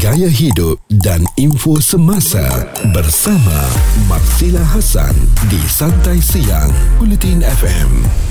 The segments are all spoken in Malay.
gaya hidup dan info semasa bersama Marsila Hasan di Santai Siang Bulletin FM.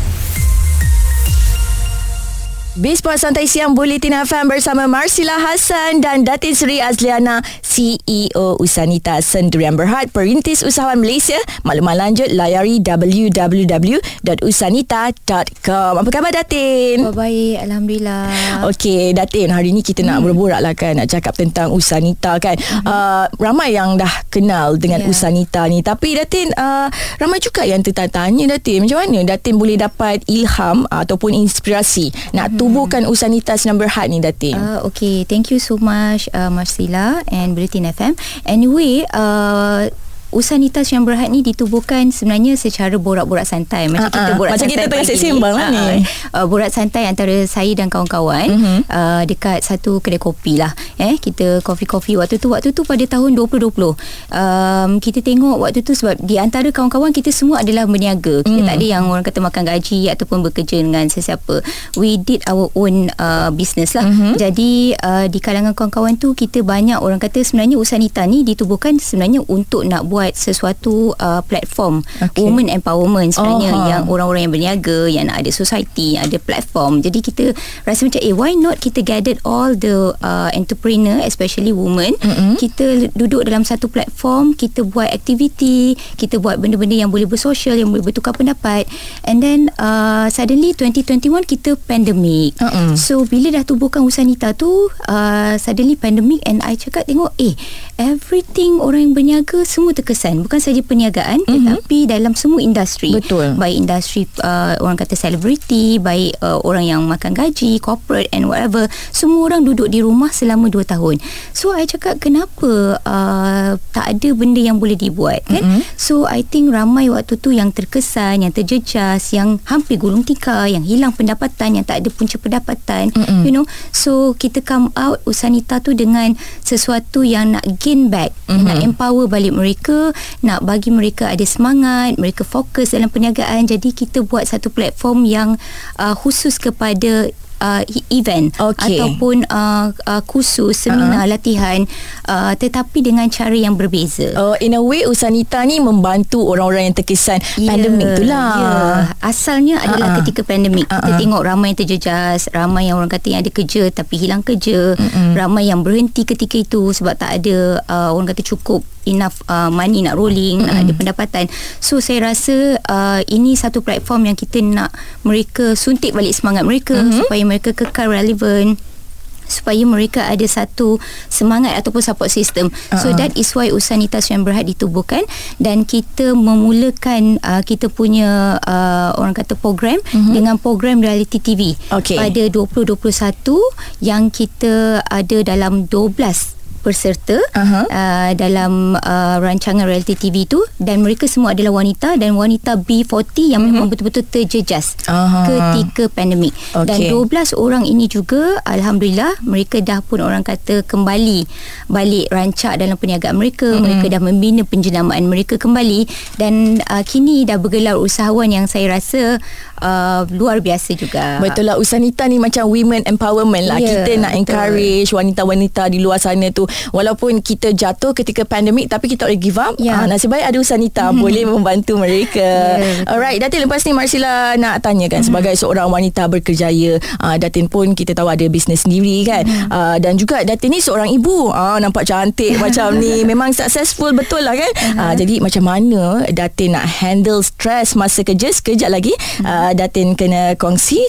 Bisport Santai Siang Bulletin FM bersama Marsila Hassan dan Datin Seri Azliana, CEO Usanita Sendirian Berhad, Perintis Usahawan Malaysia. Maklumat lanjut layari www.usanita.com. Apa khabar Datin? Oh, baik, Alhamdulillah. Okey, Datin, hari ni kita nak hmm. berborak lah kan, nak cakap tentang Usanita kan. Hmm. Uh, ramai yang dah kenal dengan yeah. Usanita ni. Tapi Datin, uh, ramai juga yang tertanya Datin, macam mana Datin boleh dapat ilham uh, ataupun inspirasi nak hmm tubuhkan Usanita Senam Berhad ni Datin? Uh, okay, thank you so much uh, Marcella and Bulletin FM. Anyway, uh, Usanita yang berhad ni ditubuhkan sebenarnya secara borak-borak santai. Macam uh, kita borak macam santai kita tengah sembang lah ni. Uh, borak santai antara saya dan kawan-kawan uh-huh. uh, dekat satu kedai kopi lah. Eh kita kopi-kopi waktu tu. Waktu tu pada tahun 2020 um, kita tengok waktu tu sebab di antara kawan-kawan kita semua adalah berniaga. Kita uh tak ada yang orang kata makan gaji ataupun bekerja dengan sesiapa. We did our own uh, business lah. Uh-huh. jadi uh, di kalangan kawan-kawan tu kita banyak orang kata sebenarnya Usanita ni ditubuhkan sebenarnya untuk nak buat buat sesuatu uh, platform okay. women empowerment sebenarnya oh, yang orang-orang yang berniaga yang nak ada society yang ada platform jadi kita rasa macam eh why not kita gather all the uh, entrepreneur especially women mm-hmm. kita duduk dalam satu platform kita buat aktiviti kita buat benda-benda yang boleh bersosial yang boleh bertukar pendapat and then uh, suddenly 2021 kita pandemic mm-hmm. so bila dah tubuhkan Usanita tu uh, suddenly pandemic and I cakap tengok eh everything orang yang berniaga semua ter- terkesan bukan saja perniagaan mm-hmm. tetapi dalam semua industri betul baik industri uh, orang kata selebriti baik uh, orang yang makan gaji corporate and whatever semua orang duduk di rumah selama 2 tahun so I cakap kenapa uh, tak ada benda yang boleh dibuat kan mm-hmm. so I think ramai waktu tu yang terkesan yang terjejas yang hampir gulung tikar yang hilang pendapatan yang tak ada punca pendapatan mm-hmm. you know so kita come out Usanita tu dengan sesuatu yang nak gain back mm-hmm. nak empower balik mereka nak bagi mereka ada semangat mereka fokus dalam perniagaan jadi kita buat satu platform yang uh, khusus kepada uh, event okay. ataupun uh, uh, kursus seminar uh-huh. latihan uh, tetapi dengan cara yang berbeza. Oh in a way Usanita ni membantu orang-orang yang terkesan yeah, pandemik tu lah. Yeah. Asalnya adalah uh-huh. ketika pandemik uh-huh. kita tengok ramai yang terjejas, ramai yang orang kata yang ada kerja tapi hilang kerja, uh-huh. ramai yang berhenti ketika itu sebab tak ada uh, orang kata cukup enough uh, money nak rolling, mm-hmm. nak ada pendapatan. So saya rasa uh, ini satu platform yang kita nak mereka suntik balik semangat mereka mm-hmm. supaya mereka kekal relevan supaya mereka ada satu semangat ataupun support system. Uh-huh. So that is why Usanita yang Berhad ditubuhkan dan kita memulakan uh, kita punya uh, orang kata program uh-huh. dengan program reality TV okay. pada 2021 yang kita ada dalam 12 peserta uh-huh. uh, dalam uh, rancangan reality TV tu dan mereka semua adalah wanita dan wanita B40 yang uh-huh. memang betul-betul terjejas uh-huh. ketika pandemik okay. dan 12 orang ini juga alhamdulillah mereka dah pun orang kata kembali balik rancak dalam perniagaan mereka uh-huh. mereka dah membina penjenamaan mereka kembali dan uh, kini dah bergelar usahawan yang saya rasa uh, luar biasa juga betul lah Usanita ni macam women empowerment lah yeah, kita nak betul. encourage wanita-wanita di luar sana tu walaupun kita jatuh ketika pandemik tapi kita boleh give up yeah. uh, nasib baik ada Usanita mm-hmm. boleh membantu mereka yeah, alright Datin lepas ni Marsila nak tanya kan mm-hmm. sebagai seorang wanita berkerjaya uh, Datin pun kita tahu ada bisnes sendiri kan mm-hmm. uh, dan juga Datin ni seorang ibu uh, nampak cantik macam ni memang successful betul lah kan uh-huh. uh, jadi macam mana Datin nak handle stress masa kerja sekejap lagi mm-hmm. uh, Datin kena kongsi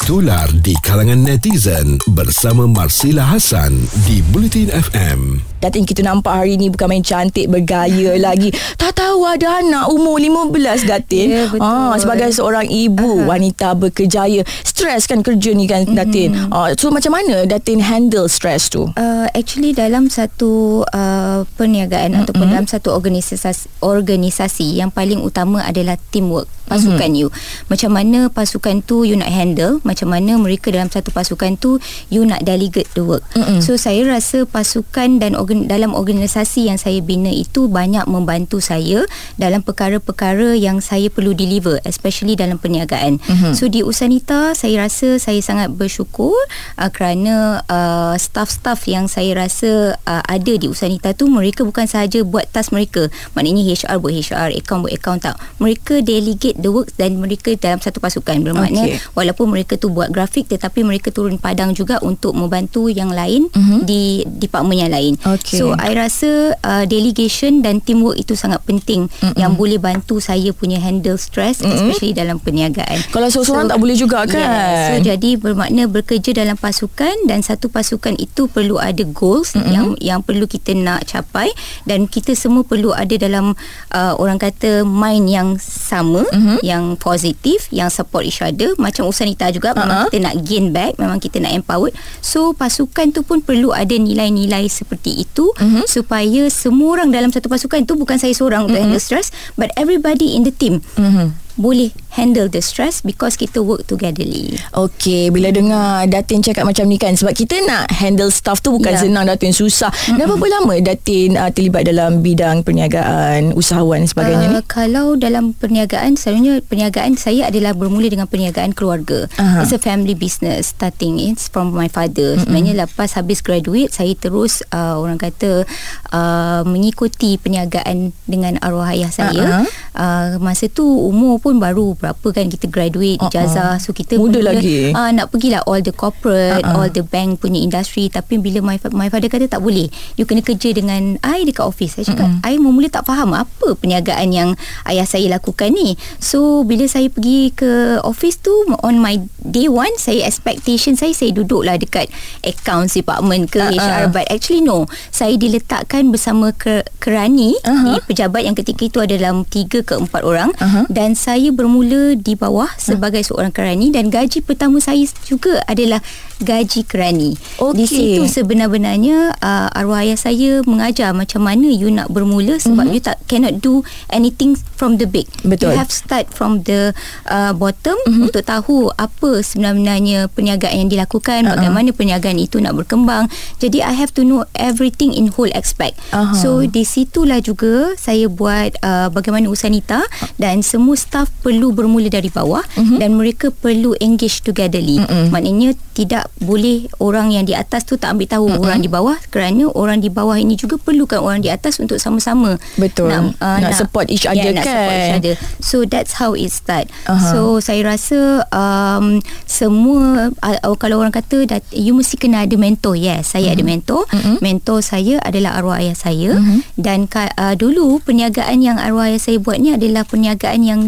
Tular di kalangan netizen bersama Marsila Hasan di Bulletin FM. Datin kita nampak hari ni bukan main cantik bergaya lagi. Tak tahu ada anak umur 15 Datin. Ya, betul. Ah, sebagai seorang ibu uh-huh. wanita berkejaya. Stres kan kerja ni kan Datin. Mm-hmm. Ah, so macam mana Datin handle stres tu? Uh, actually dalam satu uh, perniagaan mm-hmm. ataupun dalam satu organisasi organisasi yang paling utama adalah teamwork pasukan mm-hmm. you. Macam mana pasukan tu you nak handle macam mana mereka dalam satu pasukan tu you nak delegate the work. Mm-hmm. So saya rasa pasukan dan organ, dalam organisasi yang saya bina itu banyak membantu saya dalam perkara-perkara yang saya perlu deliver especially dalam perniagaan. Mm-hmm. So di Usanita saya rasa saya sangat bersyukur uh, kerana uh, staff-staff yang saya rasa uh, ada di Usanita tu mereka bukan sahaja buat task mereka. Maknanya HR buat HR, account buat account tak. Mereka delegate the work dan mereka dalam satu pasukan. Bermakna okay. walaupun mereka tu buat grafik tetapi mereka turun padang juga untuk membantu yang lain uh-huh. di department yang lain. Okay. So I rasa uh, delegation dan teamwork itu sangat penting uh-huh. yang boleh bantu saya punya handle stress uh-huh. especially dalam perniagaan. Kalau seorang so, tak boleh juga kan. Yeah. So jadi bermakna bekerja dalam pasukan dan satu pasukan itu perlu ada goals uh-huh. yang yang perlu kita nak capai dan kita semua perlu ada dalam uh, orang kata mind yang sama uh-huh. yang positif yang support each other macam Usanita juga uh-huh. memang kita nak gain back memang kita nak empower so pasukan tu pun perlu ada nilai-nilai seperti itu uh-huh. supaya semua orang dalam satu pasukan tu bukan saya seorang uh-huh. untuk handle stress but everybody in the team uh-huh boleh handle the stress because kita work togetherly. Okay, bila dengar Datin cakap macam ni kan sebab kita nak handle staff tu bukan yeah. senang Datin susah. Mm-hmm. Dah berapa lama Datin uh, terlibat dalam bidang perniagaan, usahawan sebagainya uh, ni? Kalau dalam perniagaan, sebenarnya perniagaan saya adalah bermula dengan perniagaan keluarga. Uh-huh. It's a family business starting it's from my father. Mm-hmm. Sebenarnya lepas habis graduate saya terus uh, orang kata uh, mengikuti perniagaan dengan arwah ayah saya. Uh-huh. Uh, masa tu umur pun baru berapa kan kita graduate uh-uh. ijazah so kita muda lagi uh, nak pergilah all the corporate uh-uh. all the bank punya industri tapi bila my, my father kata tak boleh you kena kerja dengan I dekat office saya cakap uh-uh. I mula tak faham apa perniagaan yang ayah saya lakukan ni so bila saya pergi ke office tu on my day one saya expectation saya saya duduk lah dekat accounts department ke uh-uh. HR but actually no saya diletakkan bersama ke, kerani uh-huh. ni pejabat yang ketika itu ada dalam 3 ke 4 orang uh-huh. dan saya saya bermula di bawah sebagai seorang kerani dan gaji pertama saya juga adalah gaji kerani. Okay. Di situ sebenar-benarnya uh, arwah ayah saya mengajar macam mana you nak bermula sebab mm-hmm. you tak cannot do anything from the big. Betul. You have start from the uh, bottom mm-hmm. untuk tahu apa sebenarnya perniagaan yang dilakukan, uh-huh. bagaimana perniagaan itu nak berkembang. Jadi I have to know everything in whole aspect. Uh-huh. So di situlah juga saya buat uh, bagaimana usanita dan semua staff perlu bermula dari bawah uh-huh. dan mereka perlu engage togetherly. Uh-huh. Maknanya tidak boleh orang yang di atas tu tak ambil tahu mm-hmm. orang di bawah kerana orang di bawah ini juga perlukan orang di atas untuk sama-sama betul nak, uh, nak, nak support each other yeah, kan nak support each other so that's how it start uh-huh. so saya rasa um, semua uh, kalau orang kata that you mesti kena ada mentor yes saya mm-hmm. ada mentor mm-hmm. mentor saya adalah arwah ayah saya mm-hmm. dan uh, dulu perniagaan yang arwah ayah saya buat ni adalah perniagaan yang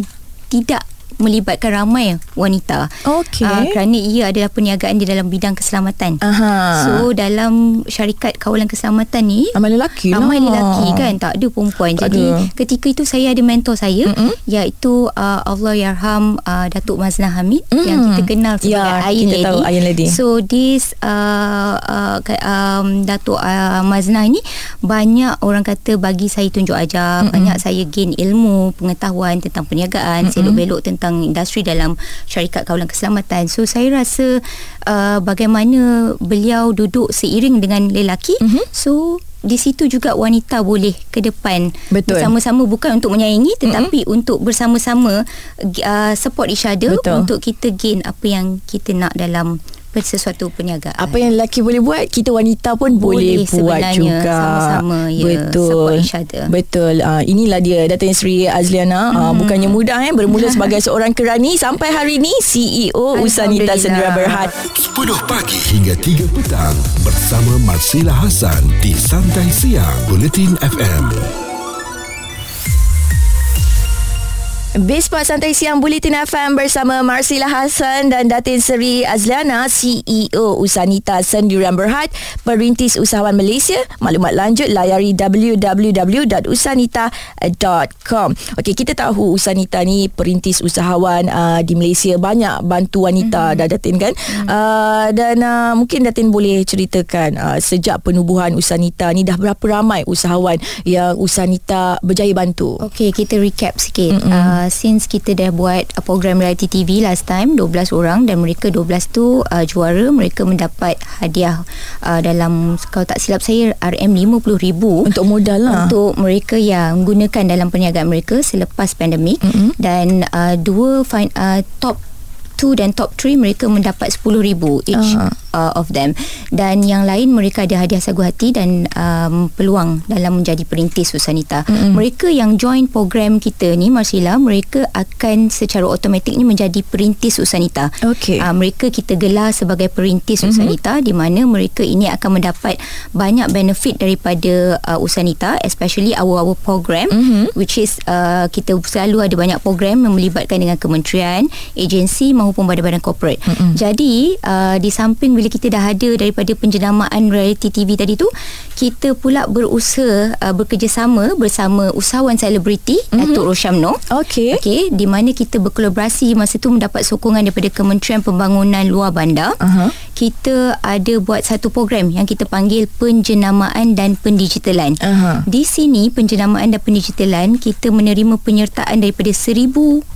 tidak melibatkan ramai wanita. Okey. Uh, kerana ia adalah perniagaan di dalam bidang keselamatan. Aha. So dalam syarikat kawalan keselamatan ni ramai lelaki lah. Ramai lelaki kan, tak ada perempuan. Tak Jadi ada. ketika itu saya ada mentor saya Mm-mm. iaitu uh, Allah yarham uh, Datuk Mazna Hamid mm. yang kita kenal sebagai ya, Lady. Tahu Lady. So this uh, uh, um, Datuk uh, Mazna ini banyak orang kata bagi saya tunjuk ajar, Mm-mm. banyak saya gain ilmu, pengetahuan tentang perniagaan, selok belok tentang tentang industri dalam syarikat kawalan keselamatan. So saya rasa uh, bagaimana beliau duduk seiring dengan lelaki. Mm-hmm. So di situ juga wanita boleh ke depan Betul. bersama-sama bukan untuk menyaingi tetapi mm-hmm. untuk bersama-sama uh, support each other Betul. untuk kita gain apa yang kita nak dalam sesuatu perniagaan. Apa yang lelaki boleh buat, kita wanita pun boleh, boleh buat juga. Sama-sama ya. Betul. Betul. Uh, inilah dia Datin Sri Azliana. Hmm. Uh, bukannya mudah eh bermula sebagai seorang kerani sampai hari ini CEO Usanita Sendirian Berhad. 10 pagi hingga 3 petang bersama Marsila Hasan di Santai Siang Bulletin FM. Base Santai Siang Bulletin FM bersama Marsila Hassan dan Datin Seri Azliana, CEO Usanita Sendirian Berhad, perintis usahawan Malaysia. Maklumat lanjut layari www.usanita.com. Okey, kita tahu Usanita ni perintis usahawan uh, di Malaysia. Banyak bantu wanita mm-hmm. dah Datin kan? Mm-hmm. Uh, dan uh, mungkin Datin boleh ceritakan uh, sejak penubuhan Usanita ni dah berapa ramai usahawan yang Usanita berjaya bantu? Okey, kita recap sikit. Mm-hmm. Uh, uh, since kita dah buat uh, program reality TV last time 12 orang dan mereka 12 tu uh, juara mereka mendapat hadiah uh, dalam kalau tak silap saya RM50,000 untuk modal lah untuk mereka yang menggunakan dalam perniagaan mereka selepas pandemik mm-hmm. dan uh, dua fin- uh, top 2 dan top 3 mereka mendapat 10,000 each uh. Uh, of them dan yang lain mereka ada hadiah sagu hati dan um, peluang dalam menjadi perintis Susanita. Mm-hmm. Mereka yang join program kita ni Marsila mereka akan secara automatik ni menjadi perintis Susanita. Okay. Uh, mereka kita gelar sebagai perintis mm-hmm. Usanita di mana mereka ini akan mendapat banyak benefit daripada uh, Usanita especially our our program mm-hmm. which is uh, kita selalu ada banyak program yang melibatkan dengan kementerian, agensi maupun badan-badan corporate. Mm-hmm. Jadi uh, di samping bila kita dah ada daripada penjenamaan reality TV tadi tu, kita pula berusaha uh, bekerjasama bersama usahawan selebriti mm-hmm. Datuk Roshamno. Okey. Okey, di mana kita berkolaborasi masa tu mendapat sokongan daripada Kementerian Pembangunan Luar Bandar. Uh-huh. Kita ada buat satu program yang kita panggil penjenamaan dan pendigitalan. Uh-huh. Di sini penjenamaan dan pendigitalan kita menerima penyertaan daripada seribu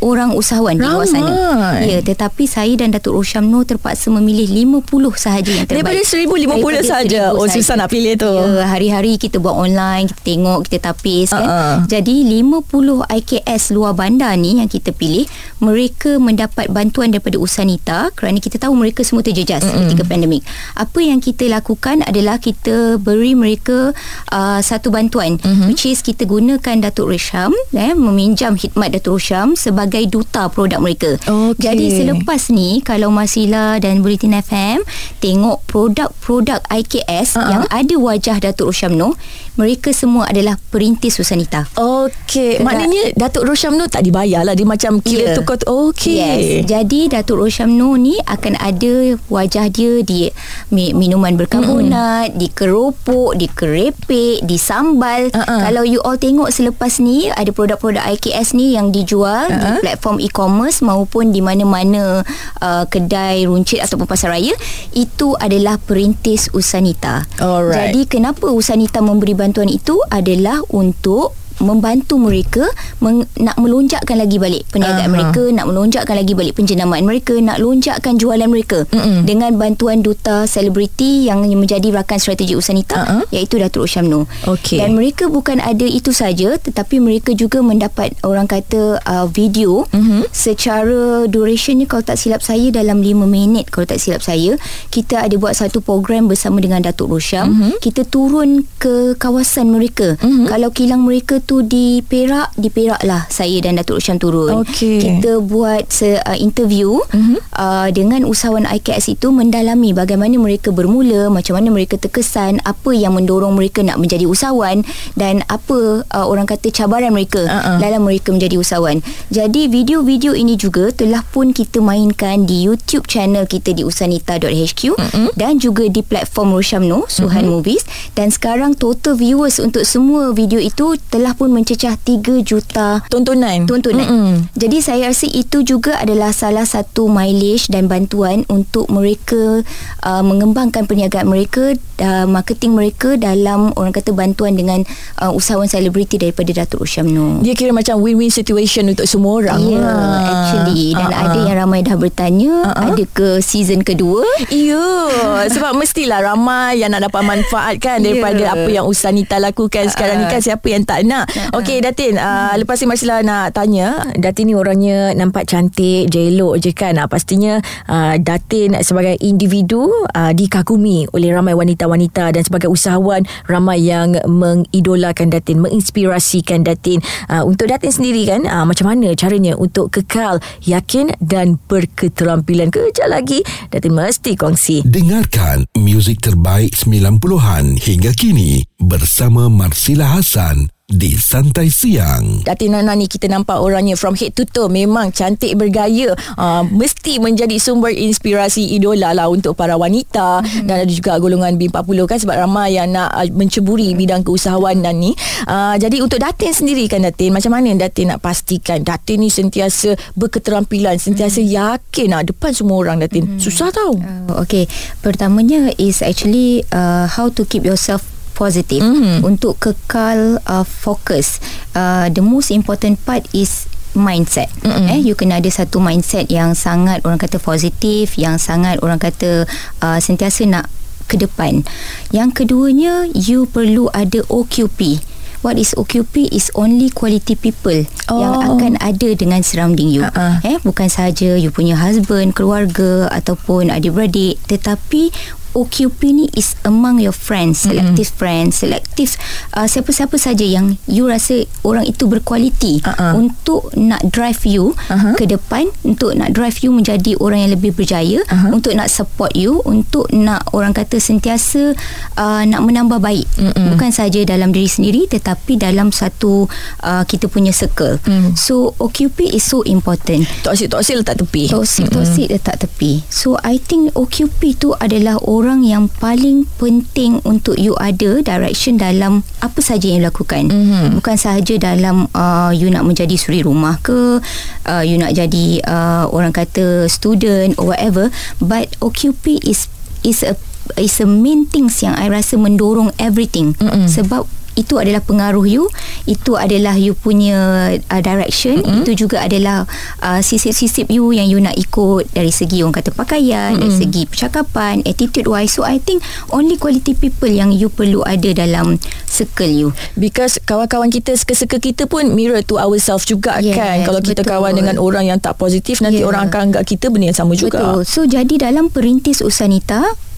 orang usahawan Ramai. di luar sana. Ya, tetapi saya dan Datuk Roshamno terpaksa memilih 50 sahaja yang terbaik. Daripada 1050 sahaja. Oh, susah nak pilih tu. Ya, hari-hari kita buat online, kita tengok, kita tapis kan. Uh-uh. Jadi 50 IKS luar bandar ni yang kita pilih, mereka mendapat bantuan daripada Usanita kerana kita tahu mereka semua terjejas uh-uh. ketika pandemik. Apa yang kita lakukan adalah kita beri mereka uh, satu bantuan uh-huh. which is kita gunakan Datuk Risham eh, meminjam khidmat Datuk Risham sebagai duta produk mereka. Okay. Jadi selepas ni kalau Masila dan Bulletin FM tengok produk-produk IKS uh-huh. yang ada wajah Datuk Roshamno, mereka semua adalah perintis Susanita. Okey, maknanya Datuk Roshamno tak dibayar lah dia macam kira yeah. tukar tu. Okey. Yes. Jadi Datuk Roshamno ni akan ada wajah dia di minuman berkarbonat, mm. di keropok, di kerepek, di sambal. Uh-uh. Kalau you all tengok selepas ni ada produk-produk IKS ni yang dijual uh-uh platform e-commerce maupun di mana-mana uh, kedai runcit ataupun pasar raya itu adalah perintis Usanita. Alright. Jadi kenapa Usanita memberi bantuan itu adalah untuk membantu mereka meng, nak melonjakkan lagi balik perniagaan uh-huh. mereka nak melonjakkan lagi balik penjenamaan mereka nak lonjakkan jualan mereka uh-uh. dengan bantuan duta selebriti yang menjadi rakan strategi Usanita uh-huh. iaitu Datuk Syamno okay. dan mereka bukan ada itu saja tetapi mereka juga mendapat orang kata uh, video uh-huh. secara durationnya kalau tak silap saya dalam 5 minit kalau tak silap saya kita ada buat satu program bersama dengan Datuk Rosham uh-huh. kita turun ke kawasan mereka uh-huh. kalau kilang mereka tu di Perak di Perak lah saya dan Datuk Rosham turun okay. kita buat se, uh, interview uh-huh. uh, dengan usahawan IKS itu mendalami bagaimana mereka bermula macam mana mereka terkesan apa yang mendorong mereka nak menjadi usahawan dan apa uh, orang kata cabaran mereka uh-uh. dalam mereka menjadi usahawan jadi video-video ini juga telah pun kita mainkan di YouTube channel kita di usanita.hq uh-uh. dan juga di platform Roshamno Suhan uh-huh. Movies dan sekarang total viewers untuk semua video itu telah pun mencecah 3 juta tontonan. Tontonan. Mm-hmm. Jadi saya rasa itu juga adalah salah satu mileage dan bantuan untuk mereka uh, mengembangkan perniagaan mereka, uh, marketing mereka dalam orang kata bantuan dengan uh, usahawan selebriti daripada Datuk Ushamno. Dia kira macam win-win situation untuk semua orang. Ya, yeah, actually. Dan uh-huh. ada yang ramai dah bertanya, uh-huh. ada ke season kedua? Ya, yeah. sebab mestilah ramai yang nak dapat manfaat kan daripada yeah. apa yang Usanita lakukan sekarang uh-huh. ni kan siapa yang tak nak. Okey Datin uh, Lepas ni Marsila nak tanya. Datin ni orangnya Nampak cantik Jelok je kan? Uh, Pastinya uh, Datin sebagai individu uh, Dikagumi oleh ramai wanita-wanita Dan sebagai usahawan Ramai yang mengidolakan Datin Menginspirasikan Datin. Uh, Untuk Datin sendiri kan uh, Macam mana caranya Untuk kekal Yakin dan berketerampilan? Kejap lagi Datin mesti kongsi. Dengarkan Muzik terbaik 90-an Hingga kini Bersama Marsila Hasan di Santai Siang. Datin Nana ni kita nampak orangnya from head to toe memang cantik bergaya. Uh, mesti menjadi sumber inspirasi idola lah untuk para wanita mm-hmm. dan ada juga golongan B40 kan sebab ramai yang nak uh, menceburi bidang keusahawanan ni. Uh, jadi untuk Datin sendiri kan Datin, macam mana Datin nak pastikan Datin ni sentiasa berketerampilan, sentiasa mm-hmm. yakin uh, depan semua orang Datin. Mm-hmm. Susah tau. Uh, okay, pertamanya is actually uh, how to keep yourself positif mm-hmm. untuk kekal uh, fokus. Uh, the most important part is mindset mm-hmm. eh you kena ada satu mindset yang sangat orang kata positif yang sangat orang kata uh, sentiasa nak ke depan yang keduanya you perlu ada OQP what is OQP is only quality people oh. yang akan ada dengan surrounding you uh-uh. eh bukan saja you punya husband keluarga ataupun adik-beradik tetapi OQP ni is among your friends selective mm-hmm. friends selective uh, siapa-siapa saja yang you rasa orang itu berkualiti uh-uh. untuk nak drive you uh-huh. ke depan untuk nak drive you menjadi orang yang lebih berjaya uh-huh. untuk nak support you untuk nak orang kata sentiasa uh, nak menambah baik mm-hmm. bukan saja dalam diri sendiri tetapi dalam satu uh, kita punya circle mm. so OQP is so important toksik-toksik letak tepi toksik-toksik mm-hmm. letak tepi so I think OQP tu adalah orang yang paling penting untuk you ada direction dalam apa saja yang lakukan. Mm-hmm. Bukan sahaja dalam uh, you nak menjadi suri rumah ke, uh, you nak jadi uh, orang kata student or whatever, but OQP is is a is a main things yang I rasa mendorong everything. Mm-hmm. Sebab itu adalah pengaruh you itu adalah you punya uh, direction mm-hmm. itu juga adalah uh, sisip-sisip you yang you nak ikut dari segi orang kata pakaian mm-hmm. dari segi percakapan attitude wise so I think only quality people yang you perlu ada dalam circle you because kawan-kawan kita suka-suka kita pun mirror to ourselves juga yes, kan kalau kita betul. kawan dengan orang yang tak positif nanti yeah. orang akan anggap kita benda yang sama juga betul so jadi dalam perintis Usanita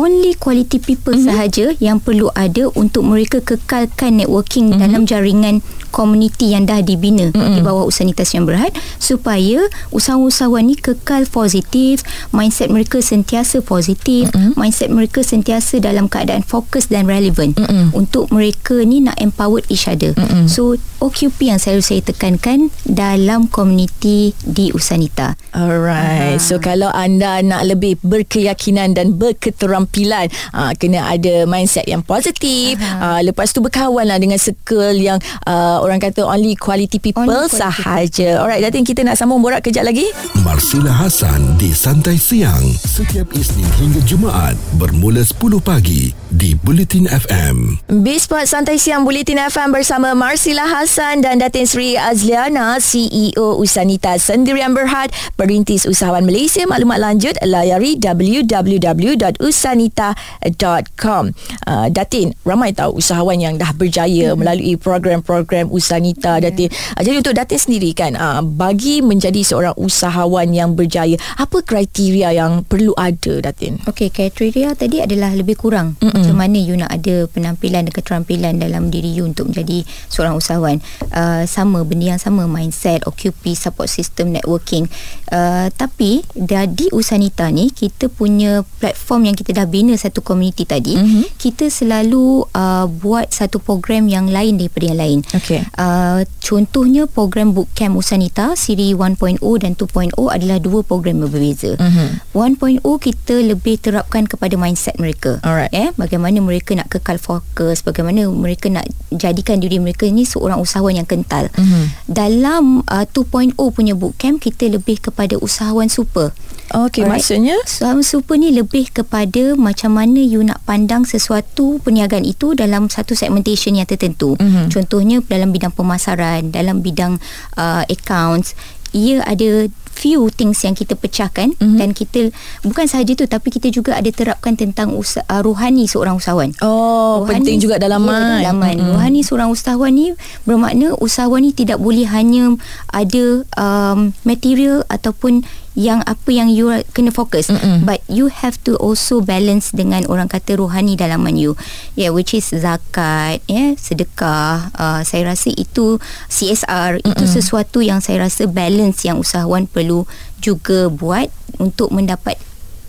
only quality people mm-hmm. sahaja yang perlu ada untuk mereka kekalkan networking mm-hmm. dalam jaringan komuniti yang dah dibina mm-hmm. di bawah Usanitas yang berhad supaya usahawan-usahawan ni kekal positif mindset mereka sentiasa positif mm-hmm. mindset mereka sentiasa dalam keadaan fokus dan relevan mm-hmm. untuk mereka ni nak empower each other mm-hmm. so OQP yang selalu saya tekankan dalam komuniti di Usanita alright uh-huh. so kalau anda nak lebih berkeyakinan dan berketerampilan keterampilan uh, kena ada mindset yang positif uh, lepas tu berkawan lah dengan circle yang uh, orang kata only quality people only quality sahaja people. alright Datin kita nak sambung borak kejap lagi Marsila Hasan di Santai Siang setiap Isnin hingga Jumaat bermula 10 pagi di Bulletin FM Bisport Santai Siang Bulletin FM bersama Marsila Hasan dan Datin Sri Azliana CEO Usanita Sendirian Berhad perintis usahawan Malaysia maklumat lanjut layari www.usanita usanita.com. Uh, Datin, ramai tahu usahawan yang dah berjaya mm-hmm. melalui program-program Usanita yeah. Datin. Uh, jadi untuk Datin sendiri kan, uh, bagi menjadi seorang usahawan yang berjaya, apa kriteria yang perlu ada Datin? Okey, kriteria tadi adalah lebih kurang. Mm-hmm. Macam mana you nak ada penampilan dan keterampilan dalam diri you untuk menjadi seorang usahawan. Uh, sama, benda yang sama, mindset, OQP, support system, networking. Uh, tapi, di Usanita ni, kita punya platform yang kita dah bina satu komuniti tadi mm-hmm. kita selalu uh, buat satu program yang lain daripada yang lain okay. Uh, contohnya program bootcamp Usanita siri 1.0 dan 2.0 adalah dua program yang berbeza mm-hmm. 1.0 kita lebih terapkan kepada mindset mereka Alright. eh bagaimana mereka nak kekal fokus bagaimana mereka nak jadikan diri mereka ni seorang usahawan yang kental mm-hmm. dalam uh, 2.0 punya bootcamp kita lebih kepada usahawan super Okey, maksudnya? Usahawan super ni lebih kepada macam mana you nak pandang sesuatu perniagaan itu dalam satu segmentation yang tertentu. Mm-hmm. Contohnya dalam bidang pemasaran, dalam bidang uh, accounts, ia ada few things yang kita pecahkan mm-hmm. dan kita bukan sahaja tu tapi kita juga ada terapkan tentang usaha, uh, rohani seorang usahawan. Oh, rohani, penting juga dalam ya, dalaman. Mm-hmm. Rohani seorang usahawan ni bermakna usahawan ni tidak boleh hanya ada um, material ataupun yang apa yang you kena fokus Mm-mm. but you have to also balance dengan orang kata rohani dalaman you yeah which is zakat yeah sedekah uh, saya rasa itu CSR Mm-mm. itu sesuatu yang saya rasa balance yang usahawan perlu juga buat untuk mendapat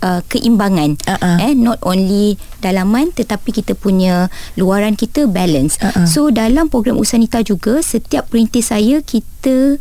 Uh, keimbangan uh-uh. eh not only dalaman tetapi kita punya luaran kita balance uh-uh. so dalam program usanita juga setiap perintis saya kita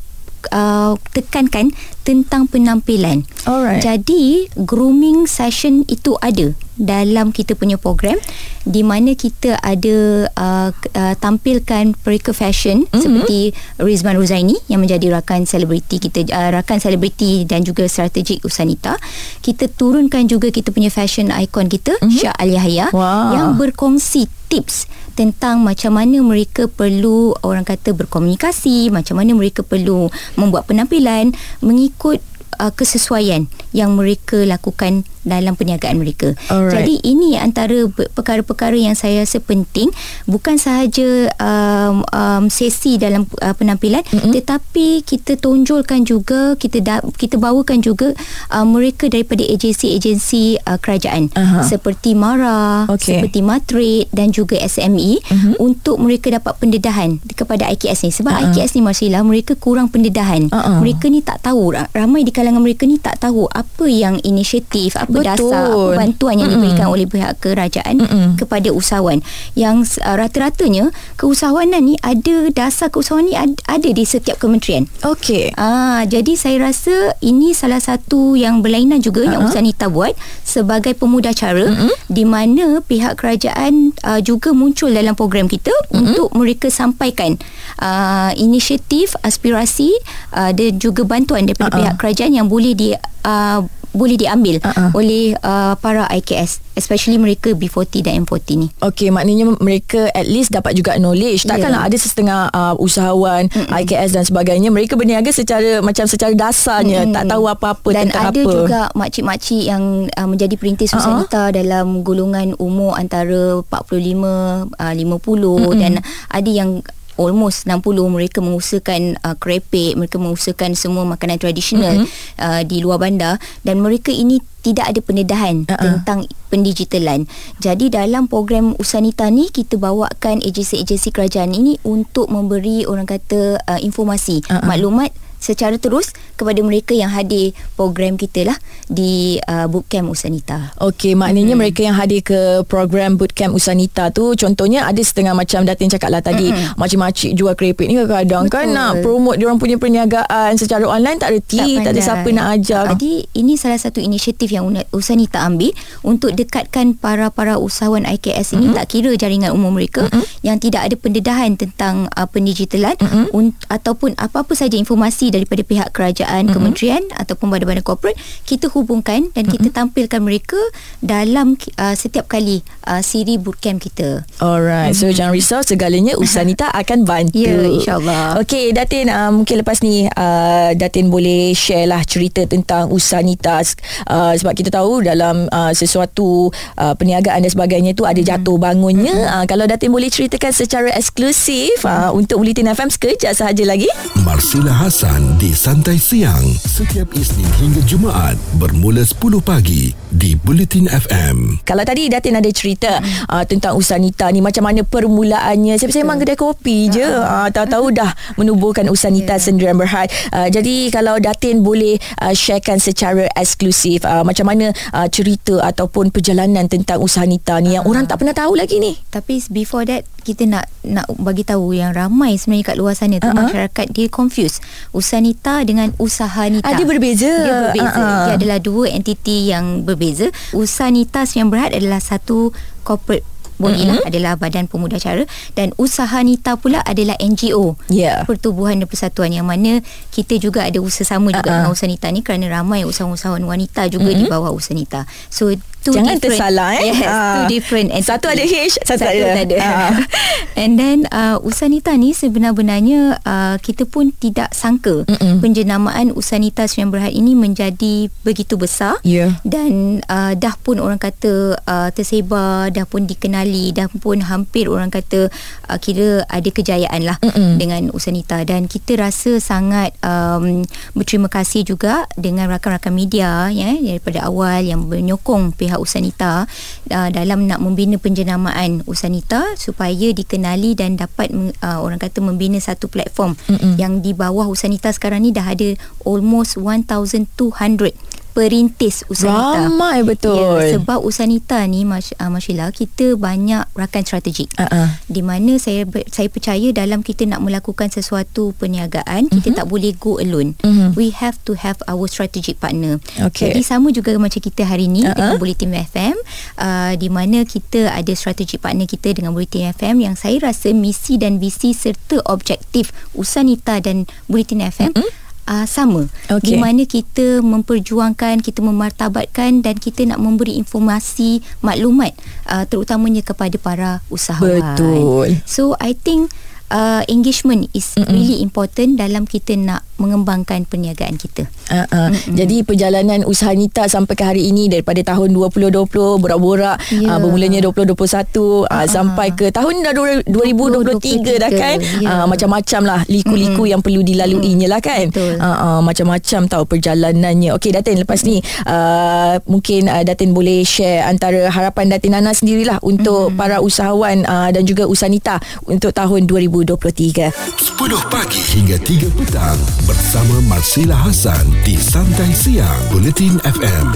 uh, tekankan tentang penampilan. Alright. Jadi grooming session itu ada dalam kita punya program di mana kita ada uh, uh, tampilkan perika fashion mm-hmm. seperti Rizman Ruzaini yang menjadi rakan selebriti kita uh, rakan selebriti dan juga strategik Usanita. Kita turunkan juga kita punya fashion icon kita mm-hmm. Syah Ali Yahya wow. yang berkongsi tips tentang macam mana mereka perlu orang kata berkomunikasi macam mana mereka perlu membuat penampilan mengikut uh, kesesuaian yang mereka lakukan dalam perniagaan mereka. Alright. Jadi ini antara perkara-perkara yang saya rasa penting bukan sahaja um, um, sesi dalam uh, penampilan mm-hmm. tetapi kita tonjolkan juga kita da- kita bawakan juga uh, mereka daripada agensi-agensi uh, kerajaan uh-huh. seperti MARA, okay. seperti Matrade dan juga SME mm-hmm. untuk mereka dapat pendedahan kepada IKS ni sebab uh-huh. IKS ni Marsila mereka kurang pendedahan. Uh-huh. Mereka ni tak tahu ramai di kalangan mereka ni tak tahu apa yang inisiatif apa Betul. dasar apa bantuan yang Mm-mm. diberikan oleh pihak kerajaan Mm-mm. kepada usahawan yang uh, rata-ratanya keusahawanan ni ada dasar keusahawan ni ad, ada di setiap kementerian okey ah jadi saya rasa ini salah satu yang berlainan juga uh-huh. yang Usanita buat sebagai pemuda cara Mm-mm. di mana pihak kerajaan uh, juga muncul dalam program kita Mm-mm. untuk mereka sampaikan uh, inisiatif aspirasi uh, dan juga bantuan daripada uh-huh. pihak kerajaan yang boleh di uh, boleh diambil uh-uh. oleh uh, para IKS especially mereka B40 dan M40 ni. Okey, maknanya mereka at least dapat juga knowledge. Takkanlah yeah. ada setengah uh, usahawan Mm-mm. IKS dan sebagainya mereka berniaga secara macam secara dasarnya Mm-mm. tak tahu apa-apa dan tentang apa. Dan ada juga makcik-makcik yang uh, menjadi perintis uh-huh. usaha dalam golongan umur antara 45 uh, 50 Mm-mm. dan ada yang almost 60 mereka mengusahakan uh, krepek mereka mengusahakan semua makanan tradisional mm-hmm. uh, di luar bandar dan mereka ini tidak ada pendedahan uh-uh. tentang pendigitalan. Jadi dalam program Usanita ni kita bawakan agensi-agensi kerajaan ini untuk memberi orang kata uh, informasi, uh-uh. maklumat secara terus kepada mereka yang hadir program kita lah di uh, bootcamp Usanita. Okey, maknanya mm-hmm. mereka yang hadir ke program bootcamp Usanita tu contohnya ada setengah macam Datin cakap lah tadi mm-hmm. macam-macam jual keripik ni kadang-kadang kan nak promote dia orang punya perniagaan secara online tak reti, tak, tak ada siapa nak ajar. Jadi ini salah satu inisiatif yang Usanita ambil untuk dekatkan para-para usahawan IKS ini mm-hmm. tak kira jaringan umum mereka mm-hmm. yang tidak ada pendedahan tentang uh, pendigitalan mm-hmm. un- ataupun apa-apa saja informasi daripada pihak kerajaan, mm-hmm. kementerian ataupun badan-badan korporat kita hubungkan dan mm-hmm. kita tampilkan mereka dalam uh, setiap kali uh, siri bootcamp kita. Alright. Mm-hmm. So jangan risau segalanya Usanita akan bantu. Ya, yeah, insyaAllah. Okay, Datin uh, mungkin lepas ni uh, Datin boleh share lah cerita tentang Usanita uh, sebab kita tahu dalam uh, sesuatu uh, perniagaan dan sebagainya tu ada mm-hmm. jatuh bangunnya. Mm-hmm. Uh, kalau Datin boleh ceritakan secara eksklusif uh, untuk Bulletin FM sekejap sahaja lagi. Marsila Hasan di Santai Siang setiap Isnin hingga Jumaat bermula 10 pagi di Bulletin FM. Kalau tadi Datin ada cerita hmm. uh, tentang Usanita ni macam mana permulaannya. Saya memang kedai kopi je. Uh, tahu-tahu dah menubuhkan Usanita yeah. Sendirian Berhad. Uh, jadi kalau Datin boleh uh, sharekan secara eksklusif uh, macam mana uh, cerita ataupun perjalanan tentang Usanita ni yang uh. orang tak pernah tahu lagi ni. Tapi before that kita nak nak bagi tahu yang ramai sebenarnya kat luar sana tu uh-huh. masyarakat dia confuse Usanita dengan Usaha Nita. Ah, dia berbeza. Dia berbeza. Uh-huh. Dia adalah dua entiti yang berbeza. Usanita yang berhad adalah satu corporate body mm-hmm. lah adalah Badan Pemuda Cara dan Usaha Nita pula adalah NGO yeah. Pertubuhan dan Persatuan yang mana kita juga ada usaha sama juga uh-uh. dengan Usaha Nita ni kerana ramai usahawan-usahawan wanita juga mm-hmm. di bawah Usaha Nita so two Jangan different, tersalah eh. Yes, uh, two different entity. Satu ada H, satu, satu ada. ada. Uh. And then uh, Usanita ni sebenar-benarnya uh, kita pun tidak sangka Mm-mm. penjenamaan Usanita Sdn Berhad ini menjadi begitu besar yeah. dan uh, dah pun orang kata uh, tersebar, dah pun dikenali, dah pun hampir orang kata uh, kira ada kejayaan lah Mm-mm. dengan Usanita dan kita rasa sangat um, berterima kasih juga dengan rakan-rakan media ya daripada awal yang menyokong pihak pihak Usanita uh, dalam nak membina penjenamaan Usanita supaya dikenali dan dapat uh, orang kata membina satu platform Mm-mm. yang di bawah Usanita sekarang ni dah ada almost 1200 perintis Usanita. Ramai betul. Ya, sebab Usanita ni Mas uh, Masyila kita banyak rakan strategik. Uh-uh. Di mana saya saya percaya dalam kita nak melakukan sesuatu perniagaan uh-huh. kita mhm. tak boleh go alone. Uh-huh. We have to have our strategic partner. Okay. Jadi sama juga macam kita hari ni uh-uh. dengan Bulletin FM uh, di mana kita ada strategic partner kita dengan Bulletin FM yang saya rasa misi dan visi serta objektif Usanita dan Bulletin FM uh-huh uh, sama. Okay. di mana kita memperjuangkan kita memartabatkan dan kita nak memberi informasi maklumat uh, terutamanya kepada para usahawan. Betul. So i think uh, engagement is Mm-mm. really important dalam kita nak mengembangkan perniagaan kita. Uh-uh. Jadi perjalanan usaha Nita sampai ke hari ini daripada tahun 2020 borak-borak yeah. uh, bermulanya 2021 uh-uh. uh, sampai ke tahun dah 2023, 2023 dah kan yeah. uh, macam-macam lah liku-liku mm-hmm. yang perlu dilaluinya lah kan uh-uh, macam-macam tahu perjalanannya okey Datin lepas ni uh, mungkin uh, Datin boleh share antara harapan Datin Nana sendirilah untuk mm-hmm. para usahawan uh, dan juga usaha Nita untuk tahun 2023 10 pagi hingga 3 petang bersama Marsila Hasan di Santai Siang Bulletin FM.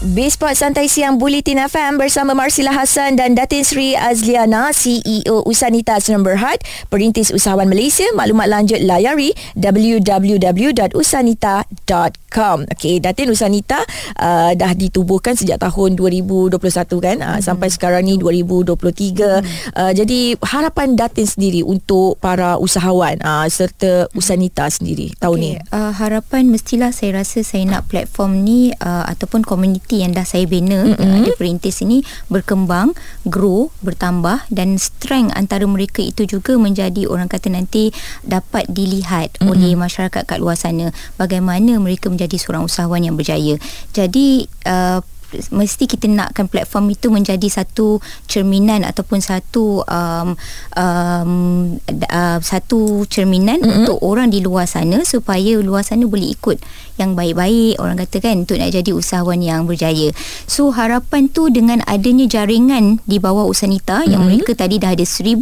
Bisport Santai Siang Bulletin FM bersama Marsila Hassan dan Datin Sri Azliana, CEO Usanitas Number Berhad, Perintis Usahawan Malaysia. Maklumat lanjut layari www.usanita.com. Okey, Datin Usanita uh, dah ditubuhkan sejak tahun 2021 kan uh, hmm. sampai sekarang ni 2023. Hmm. Uh, jadi harapan Datin sendiri untuk para usahawan uh, serta Usanita sendiri tahun okay. ni. Uh, harapan mestilah saya rasa saya nak platform ni uh, ataupun komuniti yang dah saya bina mm-hmm. ada perintis ini berkembang grow bertambah dan strength antara mereka itu juga menjadi orang kata nanti dapat dilihat mm-hmm. oleh masyarakat kat luar sana bagaimana mereka menjadi seorang usahawan yang berjaya. Jadi uh, mesti kita nakkan platform itu menjadi satu cerminan ataupun satu um, um, uh, satu cerminan mm-hmm. untuk orang di luar sana supaya luar sana boleh ikut yang baik-baik orang kata kan untuk nak jadi usahawan yang berjaya. So harapan tu dengan adanya jaringan di bawah Usanita mm-hmm. yang mereka tadi dah ada 1200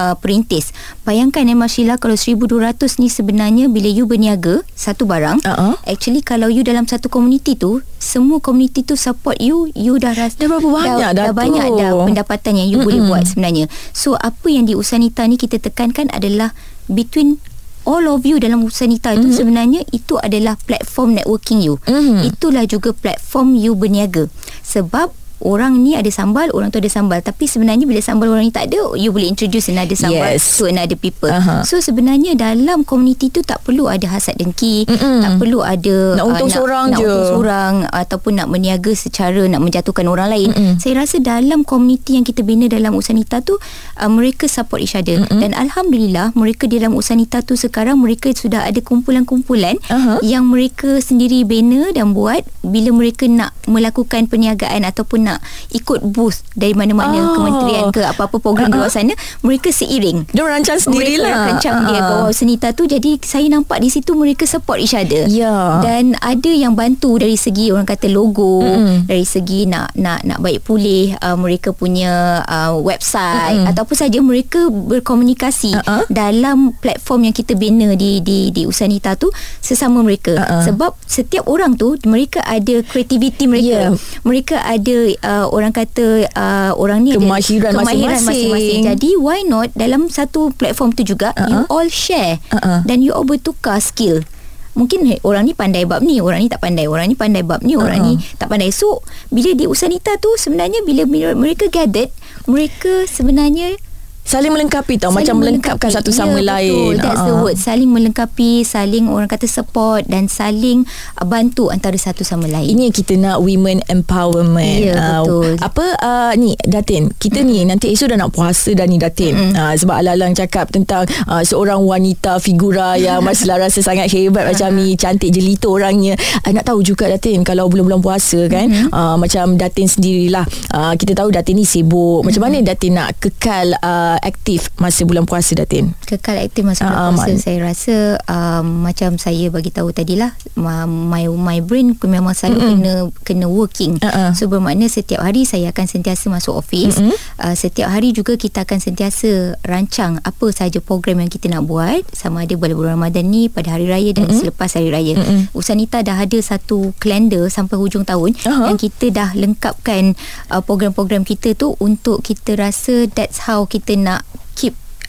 uh, perintis. Bayangkan Emma Sheila kalau 1200 ni sebenarnya bila you berniaga satu barang uh-huh. actually kalau you dalam satu komuniti tu semua komuniti tu support you you dah rasa dah berapa banyak dah, dah, dah banyak dah pendapatan yang you mm-hmm. boleh buat sebenarnya. So apa yang di Usanita ni kita tekankan adalah between all of you dalam Usanita mm-hmm. itu sebenarnya itu adalah platform networking you. Mm-hmm. Itulah juga platform you berniaga. Sebab orang ni ada sambal orang tu ada sambal tapi sebenarnya bila sambal orang ni tak ada you boleh introduce another sambal yes. to another people uh-huh. so sebenarnya dalam komuniti tu tak perlu ada hasad dengki Mm-mm. tak perlu ada nak untung uh, seorang nak, je nak untung seorang ataupun nak berniaga secara nak menjatuhkan orang lain Mm-mm. saya rasa dalam komuniti yang kita bina dalam Usanita tu uh, mereka support each other Mm-mm. dan Alhamdulillah mereka di dalam Usanita tu sekarang mereka sudah ada kumpulan-kumpulan uh-huh. yang mereka sendiri bina dan buat bila mereka nak melakukan perniagaan ataupun nak ikut booth dari mana-mana oh. kementerian ke apa-apa program uh-huh. di luar sana mereka seiring dia rancang sendirilah mereka rancang uh-huh. dia bawah senita tu jadi saya nampak di situ mereka support each other yeah. dan ada yang bantu dari segi orang kata logo mm. dari segi nak nak nak baik pulih uh, mereka punya uh, website mm. ataupun saja mereka berkomunikasi uh-huh. dalam platform yang kita bina di di di Usanita tu sesama mereka uh-huh. sebab setiap orang tu mereka ada kreativiti mereka yeah. mereka ada uh, orang kata uh, orang ni kemahiran, ada kemahiran masing-masing. Jadi why not dalam satu platform tu juga uh-huh. you all share uh-huh. dan you all bertukar skill. Mungkin hey, orang ni pandai bab ni, orang ni tak pandai. Orang ni pandai bab ni, uh-huh. orang ni tak pandai. So, bila di Usanita tu sebenarnya bila mereka gathered, mereka sebenarnya saling melengkapi tau saling macam melengkapkan satu sama yeah, lain betul. that's uh-huh. the word saling melengkapi saling orang kata support dan saling uh, bantu antara satu sama lain ini yang kita nak women empowerment yeah, uh, betul apa uh, ni Datin kita mm. ni nanti esok dah nak puasa dah ni Datin mm. uh, sebab Alalang cakap tentang uh, seorang wanita figura yang masih rasa sangat hebat macam ni cantik jelita orangnya uh, nak tahu juga Datin kalau bulan-bulan puasa kan mm-hmm. uh, macam Datin sendirilah uh, kita tahu Datin ni sibuk mm-hmm. macam mana Datin nak kekal uh, aktif masa bulan puasa Datin? Kekal aktif masa bulan uh, puasa. Man. Saya rasa um, macam saya bagi tahu tadilah my my brain memang selalu mm-hmm. kena kena working. Uh-uh. So bermakna setiap hari saya akan sentiasa masuk office. Mm-hmm. Uh, setiap hari juga kita akan sentiasa rancang apa sahaja program yang kita nak buat sama ada bulan-bulan Ramadan ni pada hari raya dan mm-hmm. selepas hari raya. Mm-hmm. Usanita dah ada satu kalender sampai hujung tahun uh-huh. yang kita dah lengkapkan uh, program-program kita tu untuk kita rasa that's how kita nak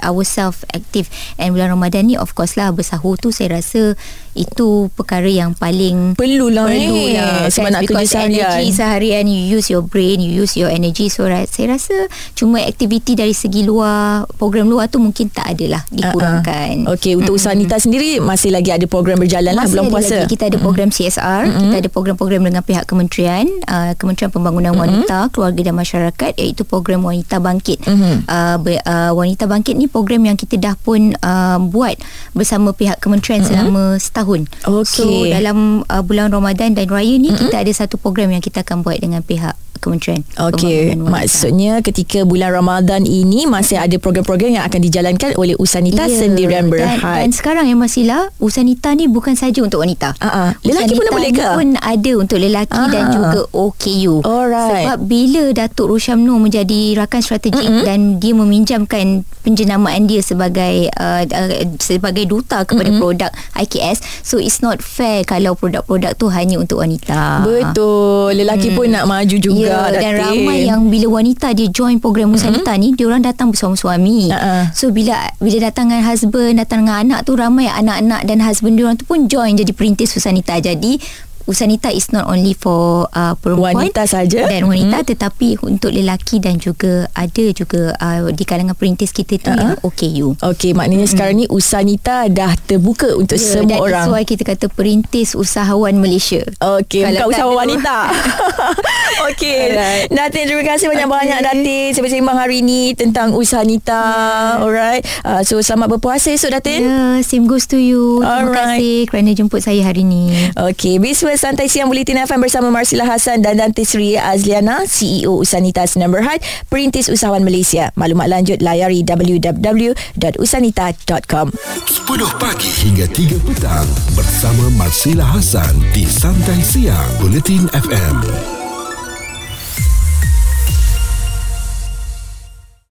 ourselves active and bulan Ramadan ni of course lah bersahur tu saya rasa itu perkara yang paling perlulah perlulah eh. sebab nak kerja seharian energy seharian you use your brain you use your energy so right, saya rasa cuma aktiviti dari segi luar program luar tu mungkin tak adalah dikurangkan uh-uh. okey untuk usaha Nita sendiri masih lagi ada program berjalan lah belum puasa lagi. kita ada program CSR mm-hmm. kita ada program-program dengan pihak kementerian uh, Kementerian Pembangunan mm-hmm. Wanita Keluarga dan Masyarakat iaitu program Wanita Bangkit mm-hmm. uh, be, uh, Wanita Bangkit ni program yang kita dah pun uh, buat bersama pihak kementerian mm-hmm. selama setahun tahun. Okay. So dalam uh, bulan Ramadan dan Raya ni mm-hmm. kita ada satu program yang kita akan buat dengan pihak kementerian. Okey, maksudnya ketika bulan Ramadan ini masih ada program-program yang akan dijalankan oleh Usanita yeah. Sendirian Berhad. Dan, dan sekarang yang masih lah Usanita ni bukan saja untuk wanita. Uh-uh. Lelaki pun boleh ke? pun ada untuk lelaki uh-huh. dan juga OKU. Alright. Sebab bila Datuk Rosyamno menjadi rakan strategik mm-hmm. dan dia meminjamkan penjenamaan dia sebagai uh, uh, sebagai duta kepada mm-hmm. produk IKS, so it's not fair kalau produk-produk tu hanya untuk wanita. Betul. Lelaki mm. pun nak maju juga. Yeah juga dan ramai yang bila wanita dia join program Musanita mm-hmm. ni dia orang datang bersama suami uh-uh. so bila bila datang dengan husband datang dengan anak tu ramai anak-anak dan husband dia orang tu pun join jadi perintis Musanita jadi Usanita is not only for uh, perempuan wanita saja dan wanita hmm. tetapi untuk lelaki dan juga ada juga uh, di kalangan perintis kita tu uh-huh. yang OKU. Okey, maknanya hmm. sekarang ni Usanita dah terbuka untuk yeah, semua dan orang. Dan kita kata perintis usahawan Malaysia. Okey, bukan usahawan wanita. Okey. Datin terima kasih banyak-banyak okay. Datin sembang-sembang hari ni tentang Usanita. Yeah. Alright. Uh, so selamat berpuasa esok Datin. Yeah, same goes to you. Terima kasih kerana jemput saya hari ni. Okey, bismillah Santai Siang Bulletin FM bersama Marsila Hassan dan Dante Sri Azliana, CEO Usanitas Number Berhad, Perintis Usahawan Malaysia. Maklumat lanjut layari www.usanita.com. 10 pagi hingga 3 petang bersama Marsila Hassan di Santai Siang Bulletin FM.